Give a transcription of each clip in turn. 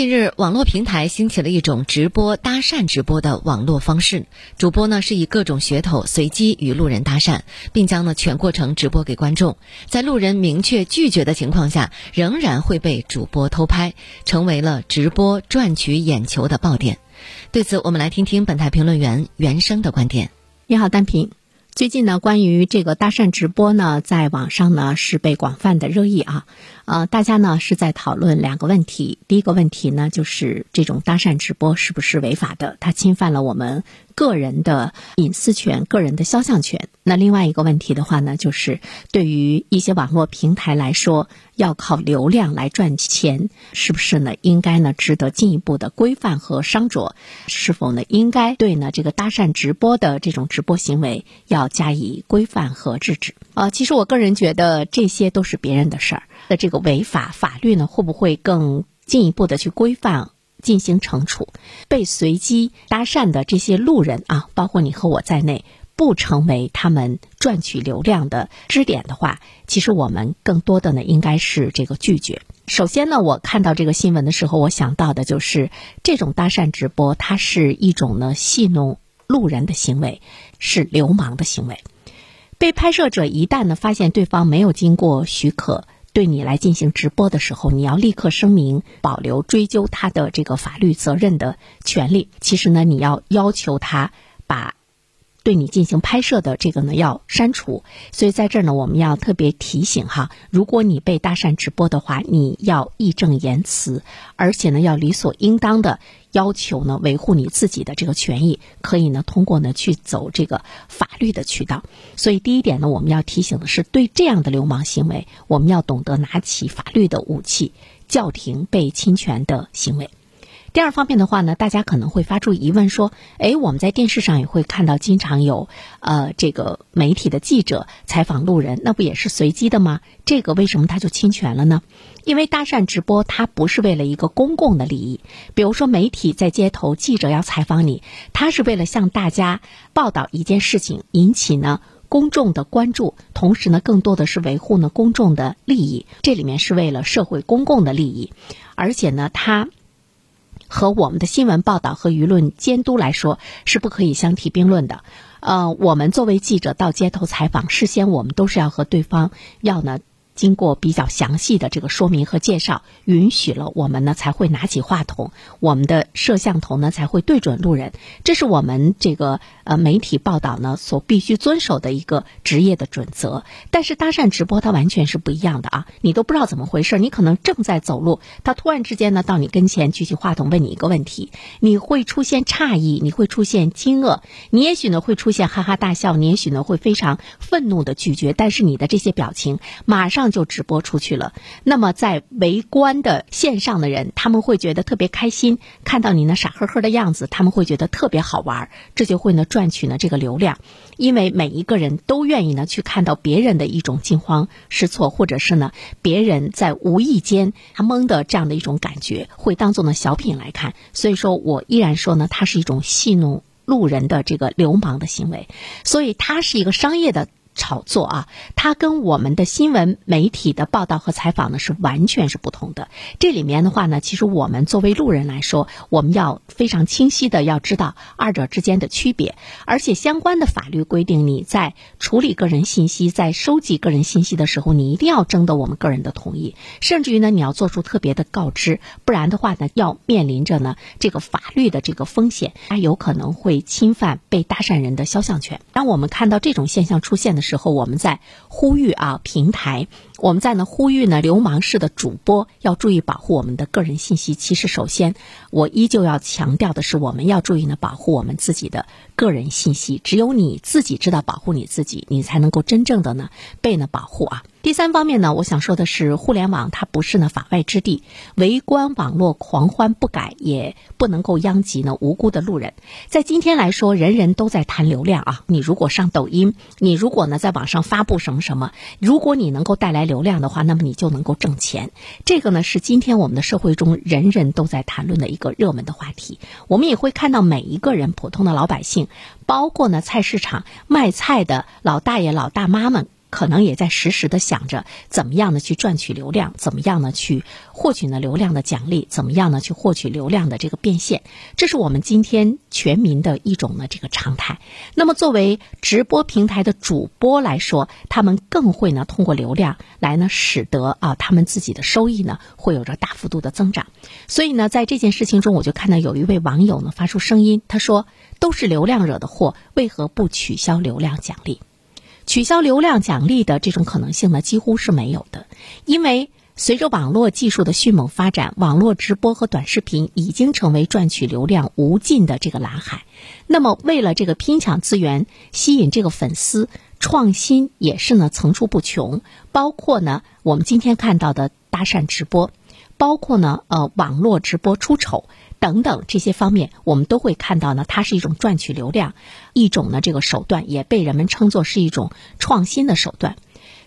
近日，网络平台兴起了一种直播搭讪直播的网络方式。主播呢是以各种噱头随机与路人搭讪，并将呢全过程直播给观众。在路人明确拒绝的情况下，仍然会被主播偷拍，成为了直播赚取眼球的爆点。对此，我们来听听本台评论员袁生的观点。你好，单平。最近呢，关于这个搭讪直播呢，在网上呢是被广泛的热议啊。呃，大家呢是在讨论两个问题。第一个问题呢，就是这种搭讪直播是不是违法的？它侵犯了我们个人的隐私权、个人的肖像权。那另外一个问题的话呢，就是对于一些网络平台来说，要靠流量来赚钱，是不是呢？应该呢值得进一步的规范和商酌？是否呢应该对呢这个搭讪直播的这种直播行为要加以规范和制止？呃，其实我个人觉得这些都是别人的事儿。那这个违法法律呢，会不会更进一步的去规范、进行惩处？被随机搭讪的这些路人啊，包括你和我在内，不成为他们赚取流量的支点的话，其实我们更多的呢，应该是这个拒绝。首先呢，我看到这个新闻的时候，我想到的就是这种搭讪直播，它是一种呢戏弄路人的行为，是流氓的行为。被拍摄者一旦呢发现对方没有经过许可。对你来进行直播的时候，你要立刻声明保留追究他的这个法律责任的权利。其实呢，你要要求他把对你进行拍摄的这个呢要删除。所以在这儿呢，我们要特别提醒哈，如果你被搭讪直播的话，你要义正言辞，而且呢要理所应当的。要求呢维护你自己的这个权益，可以呢通过呢去走这个法律的渠道。所以第一点呢，我们要提醒的是，对这样的流氓行为，我们要懂得拿起法律的武器，叫停被侵权的行为。第二方面的话呢，大家可能会发出疑问说：，哎，我们在电视上也会看到，经常有呃这个媒体的记者采访路人，那不也是随机的吗？这个为什么他就侵权了呢？因为搭讪直播它不是为了一个公共的利益，比如说媒体在街头，记者要采访你，他是为了向大家报道一件事情，引起呢公众的关注，同时呢更多的是维护呢公众的利益，这里面是为了社会公共的利益，而且呢他。和我们的新闻报道和舆论监督来说是不可以相提并论的。呃，我们作为记者到街头采访，事先我们都是要和对方要呢。经过比较详细的这个说明和介绍，允许了我们呢才会拿起话筒，我们的摄像头呢才会对准路人，这是我们这个呃媒体报道呢所必须遵守的一个职业的准则。但是搭讪直播它完全是不一样的啊，你都不知道怎么回事，你可能正在走路，他突然之间呢到你跟前举起话筒问你一个问题，你会出现诧异，你会出现惊愕，你也许呢会出现哈哈大笑，你也许呢会非常愤怒的拒绝，但是你的这些表情马上。就直播出去了，那么在围观的线上的人，他们会觉得特别开心，看到你那傻呵呵的样子，他们会觉得特别好玩，这就会呢赚取呢这个流量，因为每一个人都愿意呢去看到别人的一种惊慌失措，或者是呢别人在无意间他懵的这样的一种感觉，会当做呢小品来看，所以说我依然说呢，它是一种戏弄路人的这个流氓的行为，所以它是一个商业的。炒作啊，它跟我们的新闻媒体的报道和采访呢是完全是不同的。这里面的话呢，其实我们作为路人来说，我们要非常清晰的要知道二者之间的区别。而且相关的法律规定，你在处理个人信息、在收集个人信息的时候，你一定要征得我们个人的同意，甚至于呢，你要做出特别的告知，不然的话呢，要面临着呢这个法律的这个风险，它有可能会侵犯被搭讪人的肖像权。当我们看到这种现象出现的，时候，我们在呼吁啊，平台，我们在呢呼吁呢，流氓式的主播要注意保护我们的个人信息。其实，首先，我依旧要强调的是，我们要注意呢，保护我们自己的个人信息。只有你自己知道保护你自己，你才能够真正的呢被呢保护啊。第三方面呢，我想说的是，互联网它不是呢法外之地，围观网络狂欢不改，也不能够殃及呢无辜的路人。在今天来说，人人都在谈流量啊。你如果上抖音，你如果呢在网上发布什么什么，如果你能够带来流量的话，那么你就能够挣钱。这个呢是今天我们的社会中人人都在谈论的一个热门的话题。我们也会看到每一个人，普通的老百姓，包括呢菜市场卖菜的老大爷、老大妈们。可能也在实时的想着怎么样的去赚取流量，怎么样呢去获取呢流量的奖励，怎么样呢去获取流量的这个变现，这是我们今天全民的一种呢这个常态。那么作为直播平台的主播来说，他们更会呢通过流量来呢使得啊他们自己的收益呢会有着大幅度的增长。所以呢在这件事情中，我就看到有一位网友呢发出声音，他说：“都是流量惹的祸，为何不取消流量奖励？”取消流量奖励的这种可能性呢，几乎是没有的，因为随着网络技术的迅猛发展，网络直播和短视频已经成为赚取流量无尽的这个蓝海。那么，为了这个拼抢资源、吸引这个粉丝，创新也是呢层出不穷。包括呢，我们今天看到的搭讪直播，包括呢，呃，网络直播出丑。等等这些方面，我们都会看到呢，它是一种赚取流量，一种呢这个手段，也被人们称作是一种创新的手段。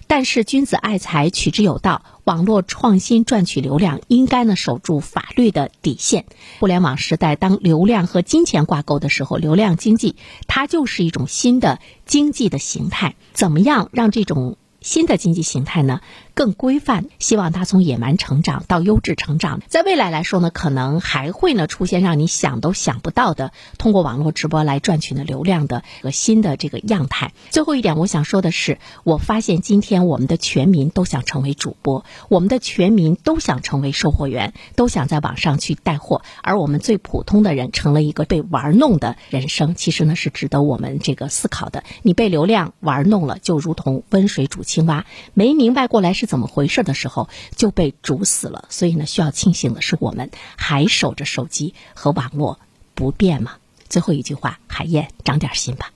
但是君子爱财，取之有道，网络创新赚取流量，应该呢守住法律的底线。互联网时代，当流量和金钱挂钩的时候，流量经济它就是一种新的经济的形态。怎么样让这种新的经济形态呢？更规范，希望它从野蛮成长到优质成长。在未来来说呢，可能还会呢出现让你想都想不到的，通过网络直播来赚取呢流量的和新的这个样态。最后一点，我想说的是，我发现今天我们的全民都想成为主播，我们的全民都想成为售货员，都想在网上去带货，而我们最普通的人成了一个被玩弄的人生。其实呢，是值得我们这个思考的。你被流量玩弄了，就如同温水煮青蛙，没明白过来是。是怎么回事的时候就被煮死了，所以呢，需要庆幸的是我们还守着手机和网络不变嘛。最后一句话，海燕长点心吧。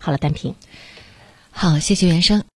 好了，单平，好，谢谢原生。